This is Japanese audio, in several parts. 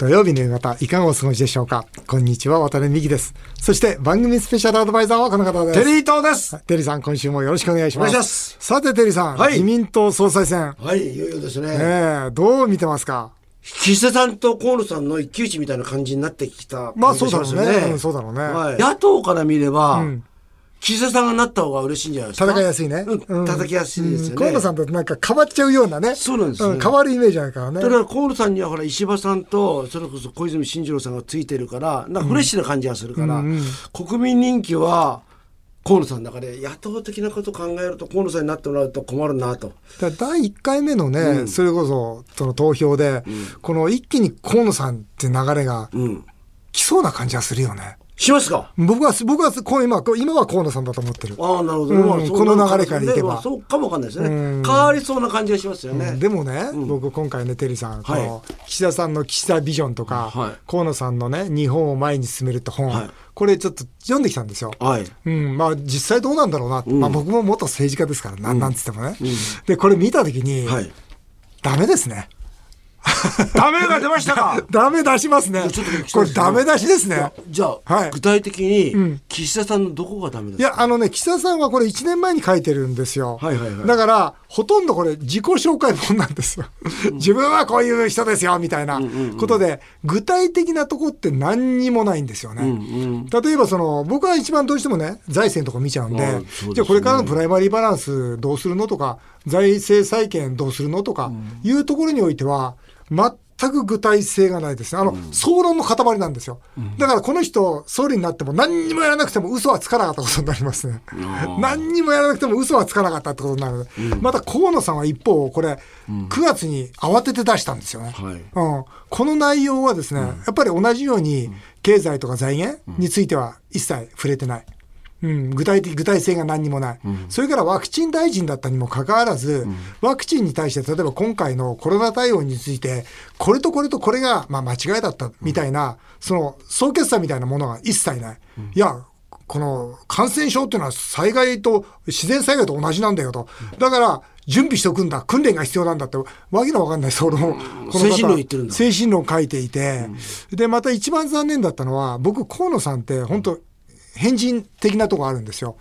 土曜日の夕方、いかがお過ごしでしょうか？こんにちは、渡辺美希です。そして、番組スペシャルアドバイザーはこの方です。テリー東です。テリーさん、今週もよろしくお願いします。ますさて、テリーさん、はい自民党総裁選、はい、いよいよですね。ええどう見てますか？岸田さんと河野さんの一騎打ちみたいな感じになってきたまあ感じがしますよそうだろうねうんそうだろうねはい野党から見れば、岸田さんがなった方が嬉しいんじゃないですか。戦いやすいね。うん、叩きやすいですよね。河野さんとなんか変わっちゃうようなね。そうなんですね変わるイメージあるからね。だから河野さんにはほら石破さんとそれこそ小泉進次郎さんがついてるからなんかフレッシュな感じがするから、国民人気は河野さんだから野党的なことを考えると河野さんになってもらうと困るなと。第1回目のね、それこそその投票で、この一気に河野さんって流れが。来そうな感じがするよね。しますか？僕は、僕はこう今、今は河野さんだと思ってる。ああ、なるほど。この流れからいけばまあそうかもわかんないですね。うん変わりそうな感じがしますよね。でもね、僕今回ね、テリーさん、岸田さんの岸田ビジョンとか、はい河野さんのね、日本を前に進めるって本、はいこれちょっと読んできたんですよ。はい。うん、まあ実際どうなんだろうな、まあ僕も元政治家ですから、なんなんつってもね。で、これ見たときに、はい。ダメですね。ダメが出ましたか？ダメ出しますね。これダメ出しですね。じゃあ、はい。具体的に、岸田さんのどこがダメですか？いや、あのね、岸田さんはこれ1年前に書いてるんですよ。はいはいはい。だから、ほとんどこれ自己紹介本なんですよ。自分はこういう人ですよ、みたいなことで、具体的なとこって何にもないんですよね。例えばその、僕は一番どうしてもね、財政のとこ見ちゃうんで、ね。じゃあこれからのプライマリーバランスどうするのとか、財政再建どうするのとか、いうところにおいては、全く具体性がないですね。あの、総論の塊なんですよ。だからこの人、総理になっても何にもやらなくても嘘はつかなかったことになりますね。何にもやらなくても嘘はつかなかったってことになる。また河野さんは一方、これ、9月に慌てて出したんですよね。はいうん、この内容はですね、やっぱり同じように経済とか財源については一切触れてない。うん、具体的、具体性が何にもない、それからワクチン大臣だったにもかかわらず、ワクチンに対して、例えば今回のコロナ対応について、これとこれとこれが、まあ、間違いだったみたいな、その総決算みたいなものが一切ない。いや、この感染症っていうのは災害と自然災害と同じなんだよと。だから、準備しておくんだ。訓練が必要なんだって、わけのわかんない、その、この方。精神論言ってるんだ。精神論書いていて、で、また一番残念だったのは、僕、河野さんって本当、変人的なとこあるんですよ。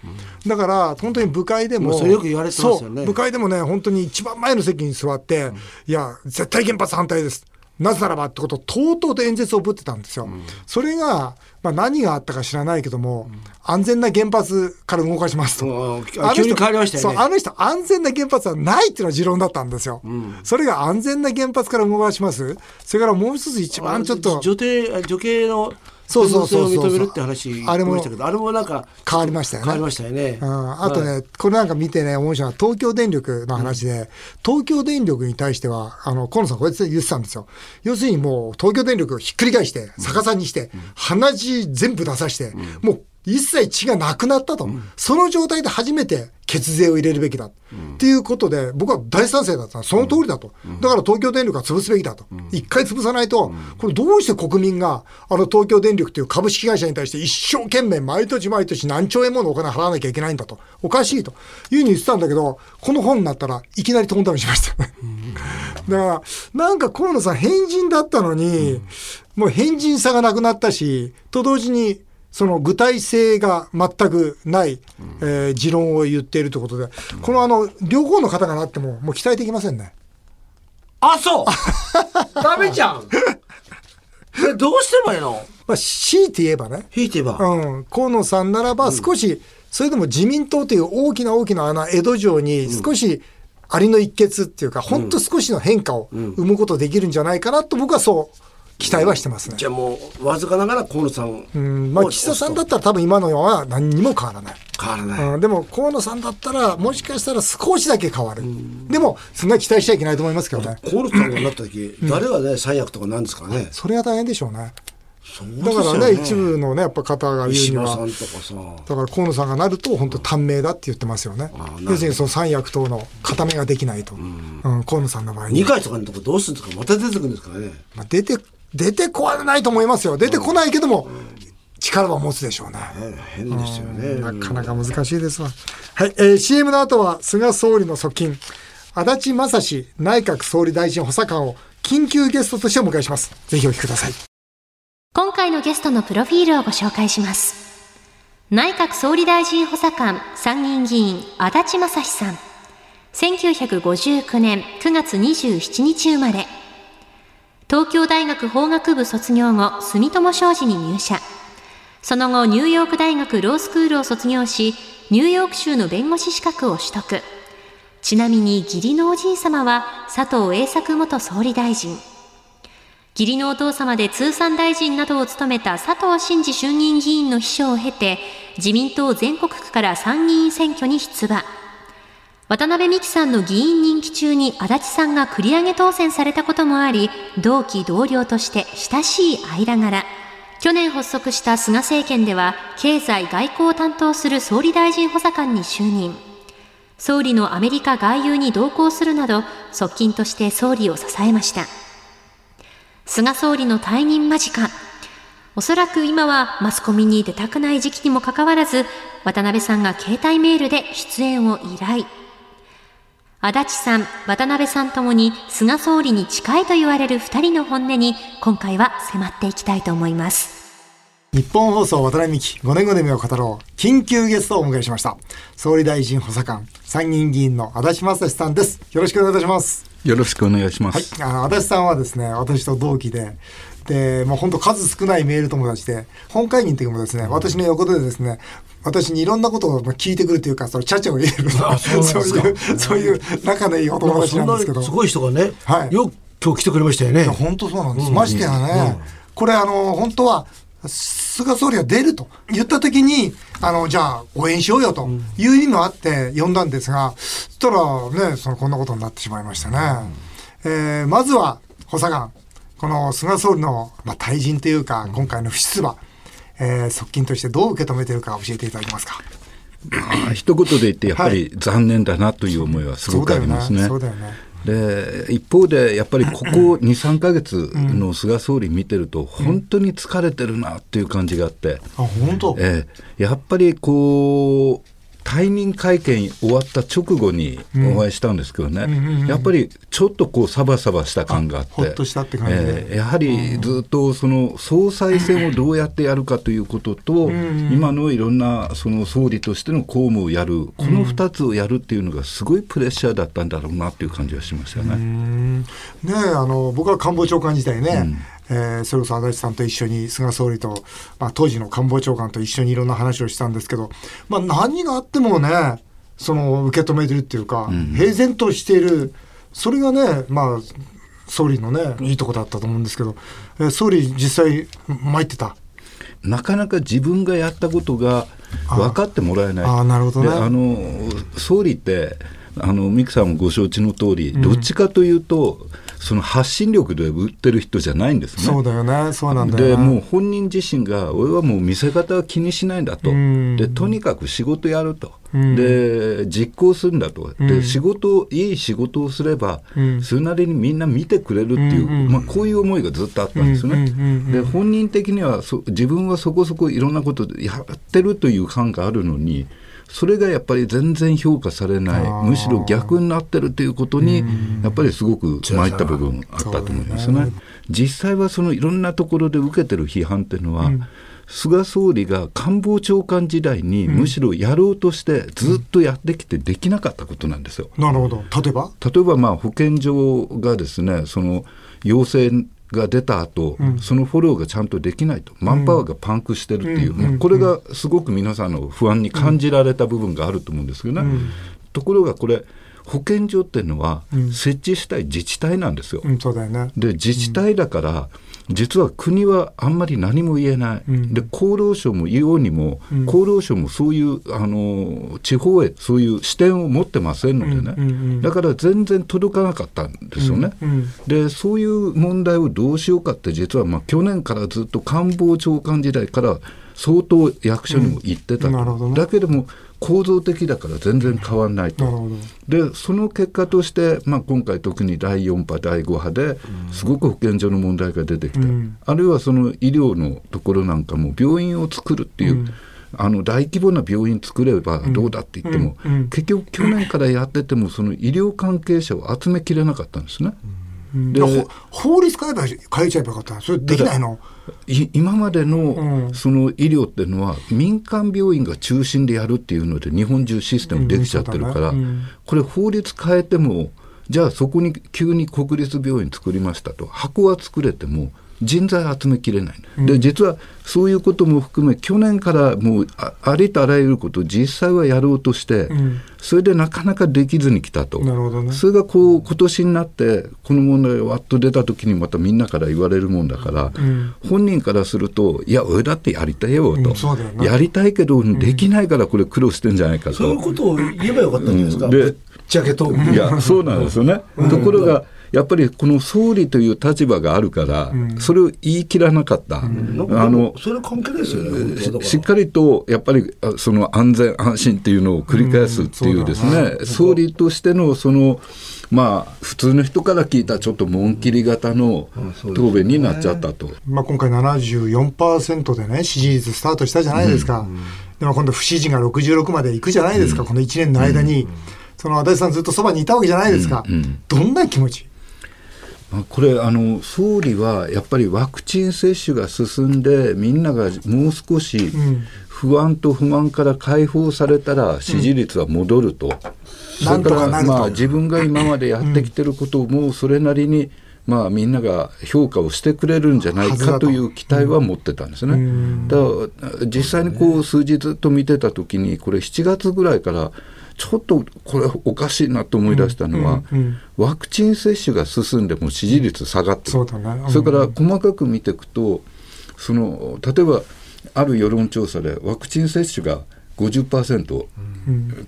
だから、本当に部会でも、まあそれよく言われてますよね部会でもね、本当に一番前の席に座って、いや、絶対原発反対です。なぜならばってことをとうとうと演説をぶってたんですよ。それが、まあ、何があったか知らないけども、安全な原発から動かしますと。うんあの人急に変わりましたよねそう、あの人安全な原発はないっていうのは持論だったんですよ。それが安全な原発から動かします。それからもう一つ一番ちょっと女帝女系のそうそうそうそう認めるって話あれもあれもなんか変わりましたよね。変わりましたよね。うん、あとね、これなんか見てね、面白いのは東京電力の話で、東京電力に対しては、あの、河野さんこうやって言ってたんですよ。要するにもう東京電力をひっくり返して、逆さにして、鼻血全部出さして、もう一切血がなくなったと。その状態で初めて血税を入れるべきだ。っていうことで、僕は大賛成だった。その通りだと。だから東京電力は潰すべきだと。一回潰さないと、これどうして国民が、あの東京電力という株式会社に対して一生懸命毎年毎年何兆円ものお金払わなきゃいけないんだと。おかしいというふうに言ってたんだけど、この本になったらいきなりトンダウンしました。だから、なんか河野さん変人だったのに、もう変人さがなくなったし、と同時に、その具体性が全くない、えー持論を言っているということで、このあの、両方の方がなっても、もう期待できませんね。あそう。ダメじゃん。えどうすればいいの？まあ、強いて言えばね、引いてば。うん、河野さんならば少し、それでも自民党という大きな大きな穴、江戸城に少し、ありの一決っていうか、ほんと少しの変化を生むことできるんじゃないかなと僕はそう期待はしてますね。じゃあもうわずかながら河野さんうん、まあ、岸田さんだったら多分今のようは何にも変わらない。変わらない。うん、でも河野さんだったらもしかしたら少しだけ変わる。でもそんな期待しちゃいけないと思いますけどね。河野さんがなった時、誰がね三役とかなんですかね？それは大変でしょうね。そうだからね、一部のね、やっぱ方が言うには石破さん、とかさ。だから河野さんがなると本当短命だって言ってますよね。要するにその三役党の固めができないと。うん、河野さんの場合に二。回とかのとこどうするんですかまた出てくるんですからね。まあ、出て、出てこないと思いますよ。出てこないけども、力は持つでしょうね。変ですよね。なかなか難しいですわ。はい、えー CM の後は菅総理の側近、足立正史内閣総理大臣補佐官を緊急ゲストとしてお迎えします。ぜひお聞きください。今回のゲストのプロフィールをご紹介します。内閣総理大臣補佐官参議院議員足立正史さん。1959年9月27日生まれ。東京大学法学部卒業後、住友商事に入社。その後、ニューヨーク大学ロースクールを卒業し、ニューヨーク州の弁護士資格を取得。ちなみに義理のおじい様は佐藤栄作元総理大臣。義理のお父様で通産大臣などを務めた佐藤真二衆議院議員の秘書を経て、自民党全国区から参議院選挙に出馬。渡辺美樹さんの議員任期中に足立さんが繰り上げ当選されたこともあり、同期同僚として親しい間柄。去年発足した菅政権では、経済外交を担当する総理大臣補佐官に就任。総理のアメリカ外遊に同行するなど、側近として総理を支えました。菅総理の退任間近。おそらく今はマスコミに出たくない時期にもかかわらず、渡辺さんが携帯メールで出演を依頼。足立さん、渡辺さんともに菅総理に近いと言われる二人の本音に今回は迫っていきたいと思います。日本放送渡辺美希5年後の夢を語ろう。緊急ゲストをお迎えしました。総理大臣補佐官参議院議員の足立正史さんです。よろしくお願いいたします。よろしくお願いします。はい、あの足立さんはですね私と同期ででもう本当数少ないメール友達で本会議の時もですね私の横でですね私にいろんなことを聞いてくるというかそのチャチャを入れるそういうそういう仲のいいお友達なんですけど。すごい人がね、はい。よく今日来てくれましたよね。本当そうなんです。ましてやね、これあの、本当は、菅総理が出ると言った時に、あの、じゃあ応援しようよという意味もあって呼んだんですが、そしたらね、そのこんなことになってしまいましたね。えーまずは、補佐官、この菅総理の、まあ、退陣というか、今回の不出馬、えー側近としてどう受け止めているか教えていただけますか？まあ一言で言ってやっぱり残念だなという思いはすごくありますね。そうだよね。で一方でやっぱりここ 2、3か月の菅総理見てると、本当に疲れてるなっていう感じがあって、あ、本当。ええ。やっぱりこう、退任会見終わった直後にお会いしたんですけどね、やっぱりちょっとこうサバサバした感があって、あほっとしたって感じで。ええやはりずっとその総裁選をどうやってやるかということと、今のいろんなその総理としての公務をやる、この2つをやるっていうのがすごいプレッシャーだったんだろうなっていう感じがしましたね。ねえあの僕は官房長官時代ね、えーそれこそ足立さんと一緒に菅総理と、まあ、当時の官房長官と一緒にいろんな話をしたんですけど、まあ、何があってもねその受け止めてるっていうか、平然としている。それがねまあ総理のねいいとこだったと思うんですけど、えー総理実際参ってた？なかなか自分がやったことが分かってもらえない。ああなるほどね。であの総理ってあのミクさんもご承知の通り、どっちかというとその発信力で売ってる人じゃないんですね。そうだよね。そうなんだでよね。もう本人自身が俺はもう見せ方は気にしないんだと、ん。でとにかく仕事やると、で実行するんだと、で仕事いい仕事をすれば、それなりにみんな見てくれるっていう、まあ、こういう思いがずっとあったんですよね。で本人的にはそ自分はそこそこいろんなことやってるという感があるのに。それがやっぱり全然評価されない、むしろ逆になってるということに、やっぱりすごく参った部分あったと思いますね。実際はそのいろんなところで受けてる批判っていうのは、菅総理が官房長官時代にむしろやろうとしてずっとやってきてできなかったことなんですよ。なるほど。例えば？例えばまあ保健所がですねその陽性が出た後、そのフォローがちゃんとできないとマンパワーがパンクしてるっていう、まあこれがすごく皆さんの不安に感じられた部分があると思うんですけどね、ところがこれ保健所っていうのは設置したい自治体なんですよ。うん。で自治体だから、実は国はあんまり何も言えない、で厚労省も言おうにも、厚労省もそういうあの地方へそういう視点を持ってませんのでね、だから全然届かなかったんですよね。でそういう問題をどうしようかって実はまあ去年からずっと官房長官時代から相当役所にも行ってた。と、なるほどね。だけども構造的だから全然変わんないと。でその結果として、まあ、今回特に第4波第5波ですごく保健所の問題が出てきて、あるいはその医療のところなんかも病院を作るっていう、あの大規模な病院作ればどうだって言っても、結局去年からやっててもその医療関係者を集めきれなかったんですね。で法律変えば変えちゃえばよかった。それできないの。今までのその医療っていうのは民間病院が中心でやるっていうので日本中システムできちゃってるから、これ法律変えてもじゃあそこに急に国立病院作りましたと箱は作れても人材集めきれない、うん、で実はそういうことも含め去年からもうありとあらゆることを実際はやろうとして、うん、それでなかなかできずに来たと、ね、それがこう今年になってこの問題がわっと出た時にまたみんなから言われるもんだから、うん、本人からするといや俺だってやりたいよと、やりたいけどできないからこれ苦労してんじゃないかと、そういうことを言えばよかったんですか、でちゃけと。いやそうなんですよね、ところがやっぱりこの総理という立場があるから、それを言い切らなかった、あのそれ関係ですよねしっかりとやっぱりその安全安心っていうのを繰り返すっていうですね、総理としてのそのまあ普通の人から聞いたちょっと紋切り型の答弁になっちゃったと、まあ、今回74%でね支持率スタートしたじゃないですか、でも今度不支持が66までいくじゃないですか、この1年の間に。その足立さんずっとそばにいたわけじゃないですか、うん。うん、どんな気持ち？これあの総理はやっぱりワクチン接種が進んでみんながもう少し不安と不満から解放されたら支持率は戻ると、うん、それからまあ自分が今までやってきてることもそれなりにまあ、みんなが評価をしてくれるんじゃないかという期待は持ってたんですね。だから実際にこう数字ずっと見てた時にこれ7月ぐらいからちょっとこれおかしいなと思い出したのは、うんうんうん、ワクチン接種が進んでも支持率下がってる、そねそれから細かく見ていくとその例えばある世論調査でワクチン接種が50%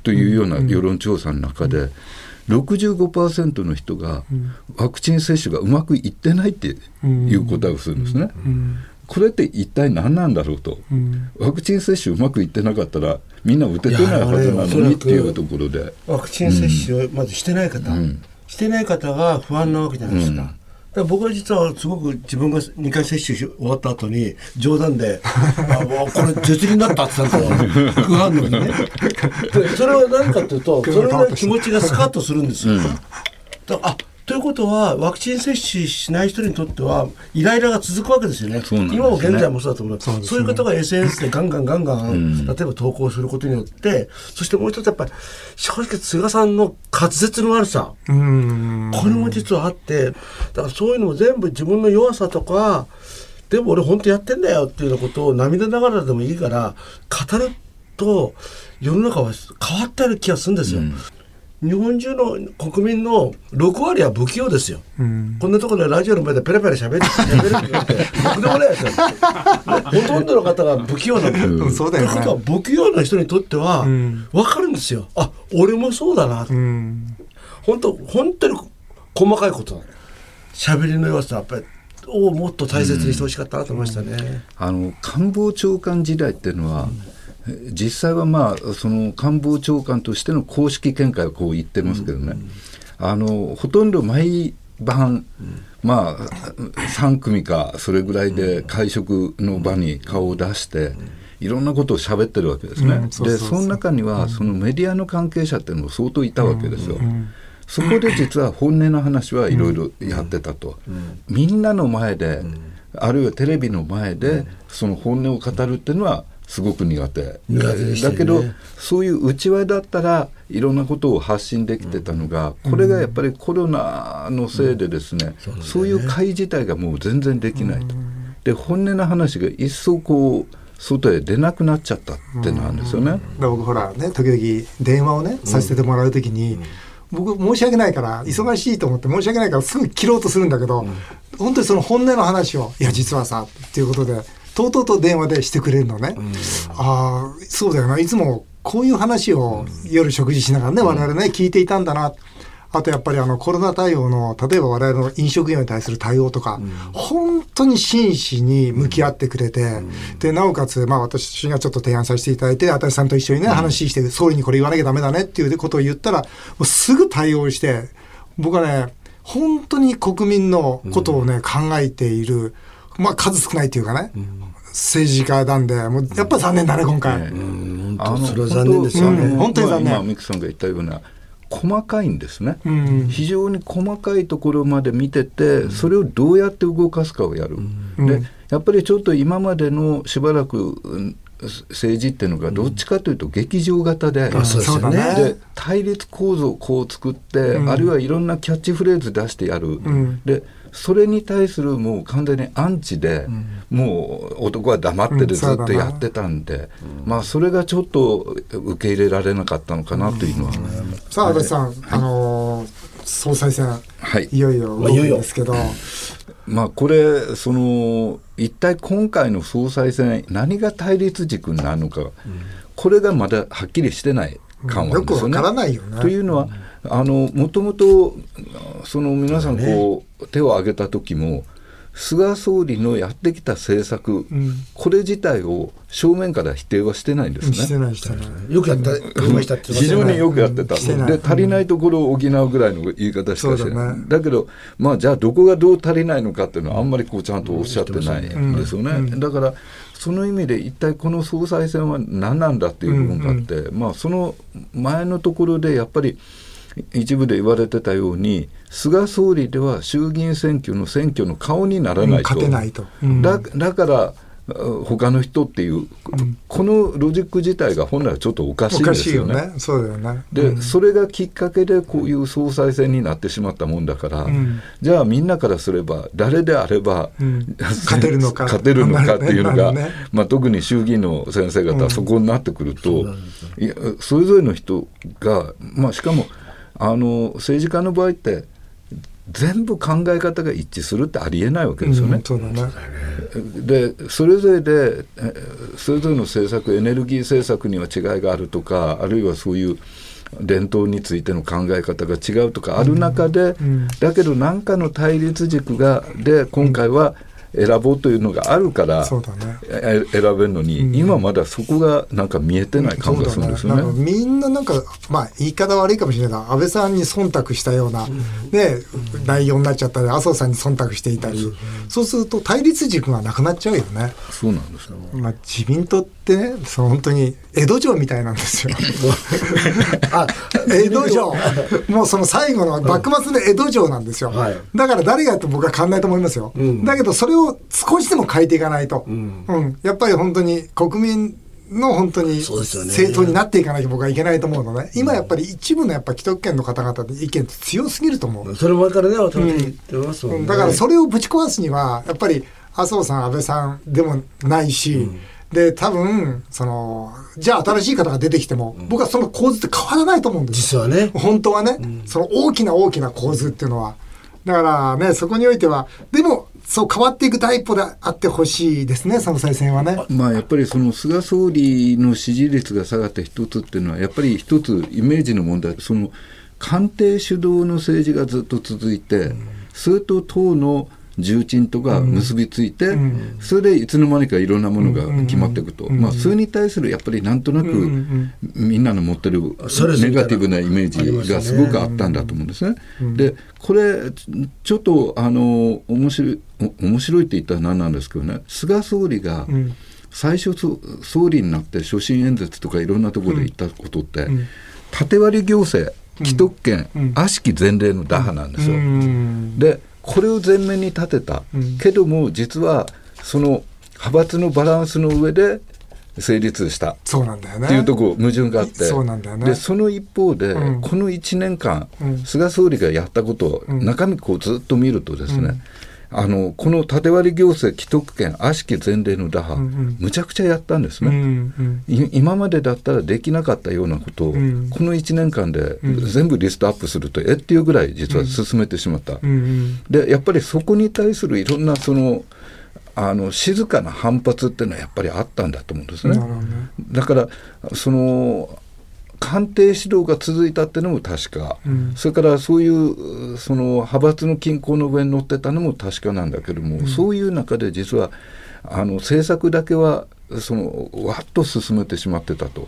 というような世論調査の中で、65%の人がワクチン接種がうまくいってないっていう答えをするんですね。これって一体何なんだろうと、うん、ワクチン接種うまくいってなかったらみんな打ててないはずなのにっていうところで。ワクチン接種をまずしてない方、うん、してない方が不安なわけじゃないですか。だ僕は実はすごく自分が2回接種し終わった後に冗談で「あこれ絶になった」って言ったんですよ。副反応にね。それは何かというとそれぐらい気持ちがスカッとするんですよ。うん、だあということは、ワクチン接種しない人にとっては、イライラが続くわけですよね、ね。今も現在もそうだと思います、そういう方が SNS でガンガンガンガン、うん、例えば投稿することによって、そしてもう一つ、やっぱり正直、菅さんの滑舌の悪さ、これも実はあって、だからそういうのも全部自分の弱さとか、でも俺、本当やってんだよっていうようなことを涙ながらでもいいから、語ると、世の中は変わってる気がするんですよ。うん日本中の国民の6割は不器用ですよ、うん、こんなところでラジオの前でペラペラしゃべる喋るって僕でもないですよ、ほとんどの方が不器用なんですよ、うん、そうだよ、ね、と不器用な人にとっては分かるんですよ。あ俺もそうだな、うん、本当本当に細かいこと喋りの良さやっぱりをもっと大切にしてほしかったなと思いましたね、あの官房長官時代っていうのは、実際はまあその官房長官としての公式見解をこう言ってますけどね、うん、あのほとんど毎晩、うん、まあ3組かそれぐらいで会食の場に顔を出して、いろんなことを喋ってるわけですね。でその中にはそのメディアの関係者っていうのも相当いたわけですよ。そこで実は本音の話はいろいろやってたと、みんなの前で、あるいはテレビの前でその本音を語るっていうのはすごく苦手、ね、だけどそういう内輪だったらいろんなことを発信できてたのが、これがやっぱりコロナのせいでですね、そういう会自体がもう全然できないと。で本音の話が一層こう外へ出なくなっちゃったってなんですよね。僕ほらね時々電話をねさせてもらう時に、僕申し訳ないから忙しいと思って申し訳ないからすぐ切ろうとするんだけど、本当にその本音の話を「いや実はさ」っていうことでとうとうと電話でしてくれるのね。ああそうだよな。いつもこういう話を夜食事しながらね、我々ね聞いていたんだな。あとやっぱりあのコロナ対応の例えば我々の飲食業に対する対応とか、うん、本当に真摯に向き合ってくれて、うん、でなおかつ、まあ、私がちょっと提案させていただいて足さんと一緒にね、うん、話して総理にこれ言わなきゃダメだねっていうことを言ったらもうすぐ対応して僕はね本当に国民のことをね、考えている、まあ、数少ないというかね、政治家なんで、もうやっぱ残念だね、今回。うん、それは残念ですよね。本当に残念。今、ミクさんが言ったような、細かいんですね、うん、非常に細かいところまで見てて、それをどうやって動かすかをやる、うん、でやっぱりちょっと今までのしばらく政治っていうのがどっちかというと劇場型で,、で対立構造をこう作って、あるいはいろんなキャッチフレーズ出してやる、でそれに対するもう完全にアンチで、もう男は黙ってるずっとやってたんで、まあそれがちょっと受け入れられなかったのかなというのは。さあ安倍さん、あの総裁選、はい、いよいよ動くんですけど。まあこれその一体今回の総裁選何が対立軸になるのか、これがまだはっきりしてない感はですよね。よねというのは、あのもともとその皆さんこう、手を挙げた時も菅総理のやってきた政策、うん、これ自体を正面から否定はしてないんですね。してないしてない。よくやった、したって非常によくやってた。で、足りないところを補うぐらいの言い方しかしてない。だだけど、まあ、じゃあどこがどう足りないのかっていうのはあんまりこうちゃんとおっしゃってないんですよね。だから、その意味で一体この総裁選は何なんだっていう部分があって、まあ、その前のところでやっぱり、一部で言われてたように菅総理では衆議院選挙の選挙の顔にならないと、勝てないと、うん、だだから他の人っていう、うん、このロジック自体が本来はちょっとおかしいんですよね。よね。そうだよね。で、うん、それがきっかけでこういう総裁選になってしまったもんだから、うん、じゃあみんなからすれば誰であれば、勝てるのか。勝てるのかっていうのが、ね。まあ、特に衆議院の先生方はそこになってくると、いやそれぞれの人が、まあ、しかもあの政治家の場合って全部考え方が一致するってありえないわけですよね。うん、ね。でそれぞれでそれぞれの政策エネルギー政策には違いがあるとかあるいはそういう伝統についての考え方が違うとかある中で、うん、だけど何かの対立軸がで今回は選ぼうというのがあるから、選べるのに、うん、今まだそこがなんか見えてない感がするんですよね。ね。みんななんか、まあ、言い方悪いかもしれないが安倍さんに忖度したような、ね、内容になっちゃったり麻生さんに忖度していたり、そうすると対立軸がなくなっちゃうよね。そうなんですよ、まあ、自民党ってねその本当に江戸城みたいなんですよ。あ江戸城。もうその最後の幕末の江戸城なんですよ。はい、だから誰がやって僕は変わんないと思いますよ。うん、だけどそれをを少しでも変えていかないと、うん、うん、やっぱり本当に国民の本当に政党になっていかなきゃ僕はいけないと思うのね、今やっぱり一部のやっぱ既得権の方々の意見って強すぎると思う。それ前からね、渡辺言ってますもんね、だからそれをぶち壊すには、やっぱり麻生さん、安倍さんでもないし、うん。で、多分、その、じゃあ新しい方が出てきても、うん、僕はその構図って変わらないと思うんです実はね。本当はね、うん、その大きな大きな構図っていうのは。だからね、そこにおいては、でも、そう変わっていく第一歩であってほしいですね、総裁選はね。まあ、やっぱりその菅総理の支持率が下がった一つっていうのは、やっぱり一つイメージの問題、その官邸主導の政治がずっと続いて、うん、それと党の重鎮とか結びついて、うん、それでいつの間にかいろんなものが決まっていくと、うん、まあ、それに対するやっぱりなんとなく、みんなの持ってるネガティブなイメージがすごくあったんだと思うんですね。でこれちょっとあの面白い面白いって言ったら何なんですけどね。菅総理が、最初総理になって所信演説とかいろんなところで言ったことって、縦割り行政既得権、悪しき前例の打破なんですよ。でこれを前面に立てた、うん、けども実はその派閥のバランスの上で成立した。そうなんだよね。っていうとこ矛盾があって。そうなんだよ、ね、でその一方で、うん、この1年間、うん、菅総理がやったことを、中身こうずっと見るとですね、あのこの縦割り行政既得権悪しき前例の打破、うんうん、むちゃくちゃやったんですね、うんうん、今までだったらできなかったようなことを、うん、この1年間で全部リストアップすると、うん、えっていうぐらい実は進めてしまった、うんうん、でやっぱりそこに対するいろんなそのあの静かな反発っていうのはやっぱりあったんだと思うんですね。だからその官邸指導が続いたっていうのも確か、うん、それからそういうその派閥の均衡の上に乗ってたのも確かなんだけども、うん、そういう中で実はあの政策だけはそのわっと進めてしまってたと。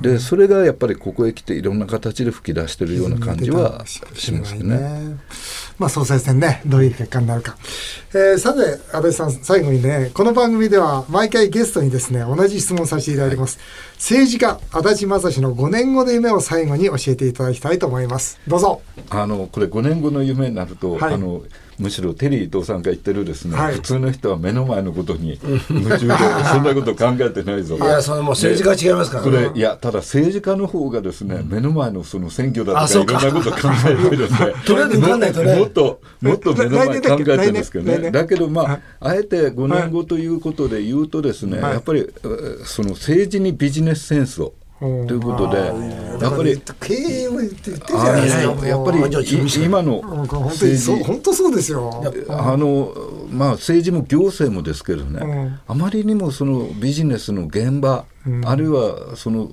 でそれがやっぱりここへ来ていろんな形で吹き出してるような感じはしますね。まあ、総裁選ね、どういう結果になるか。えー、さて、安倍さん、最後にね、この番組では毎回ゲストにですね、同じ質問させていただきます。はい、政治家、足立正史の5年後の夢を最後に教えていただきたいと思います。どうぞ。あの、これ5年後の夢になると、はい、あの、むしろテリー伊藤さんが言ってるですね、はい、普通の人は目の前のことに 夢中でそんなこと考えてないぞ。いやそれも政治家は違いますから、ね、これいやただ政治家の方がですね目の前のその選挙だとかいろんなこと考えてですね とりあえずかんないとね。もっともっと目の前考えてるんですけどね。だけどまああえて5年後ということで言うとですね、やっぱりその政治にビジネスセンスをということで、やっぱり経営も言って言ってじゃないですか。やっぱり今の政治。本当そうですよ。あのまあ政治も行政もですけどね、あまりにもそのビジネスの現場、あるいはその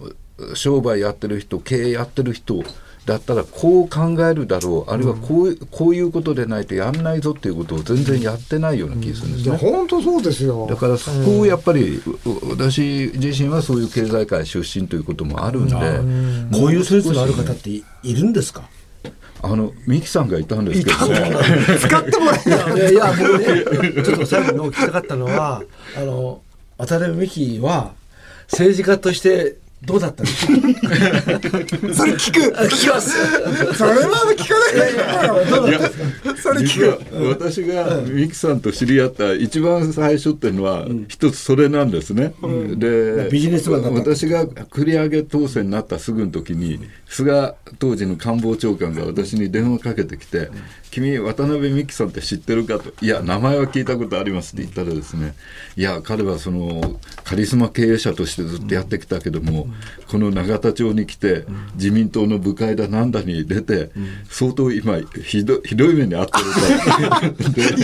商売やってる人、経営やってる人だったらこう考えるだろうあるいはこう,、うこういうことでないとやんないぞっていうことを全然やってないような気がするんですね。本当そうですよ。だからそこをやっぱり、私自身はそういう経済界出身ということもあるんで、こういうセンスのある方っているんですか？あの三木さんがいたんですけど、ね、使ってもらえな。い いや僕ねちょっと最後に聞きたかったのはあの渡辺美樹は政治家としてどうだったの？それ聞く。聞きます。それは聞かない。どうだったそれ聞く。私がミキさんと知り合った一番最初っていうのは一つそれなんですね、でビジネスマン私が繰り上げ当選になったすぐの時に菅当時の官房長官が私に電話かけてきて「君渡辺美樹さんって知ってるか?」と「いや名前は聞いたことあります」って言ったらですね「いや彼はそのカリスマ経営者としてずっとやってきたけども、この永田町に来て、自民党の部会だなんだに出て、相当今ひどひどい目に遭ってる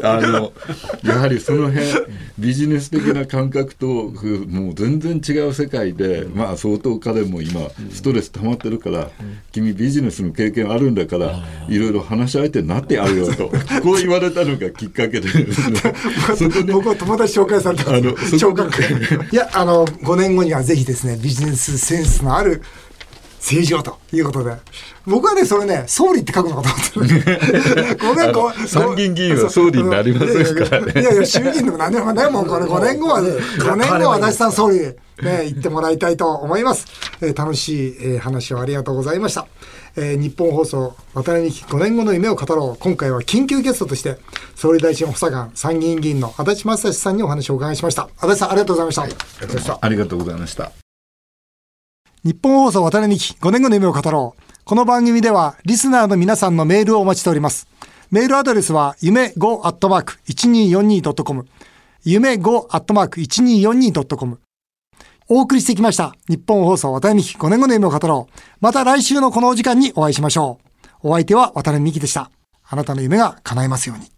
と。あのやはりその辺ビジネス的な感覚ともう全然違う世界で、まあ相当彼も今ストレス溜まってるから、君ビジネスの経験あるんだからいろいろ話し相手になってやるよと こう言われたのがきっかけで。僕は友達紹介された。あの聴覚いやあの5年後にはぜひですねビジネスセンスのある政治をということで。僕はね、それね、総理って書くのかと思ってる。ごめん、ご参議院議員は総理になりませんからね。いやいや、衆議院でも何でもね、もうこれ。5年後は、5年後は足立さん総理、ね、言ってもらいたいと思います。えー、楽しい、えー、話をありがとうございました。えー、日本放送、渡辺美希5年後の夢を語ろう。今回は緊急ゲストとして、総理大臣補佐官、参議院議員の足立正史さんにお話をお伺いしました。足立さん、ありがとうございました。はい、ありがとうございました。日本放送渡辺美希5年後の夢を語ろう。この番組ではリスナーの皆さんのメールをお待ちしております。メールアドレスは夢 5-1242.com 夢 5-1242.com お送りしてきました。日本放送渡辺美希5年後の夢を語ろう。また来週のこのお時間にお会いしましょう。お相手は渡辺美希でした。あなたの夢が叶いますように。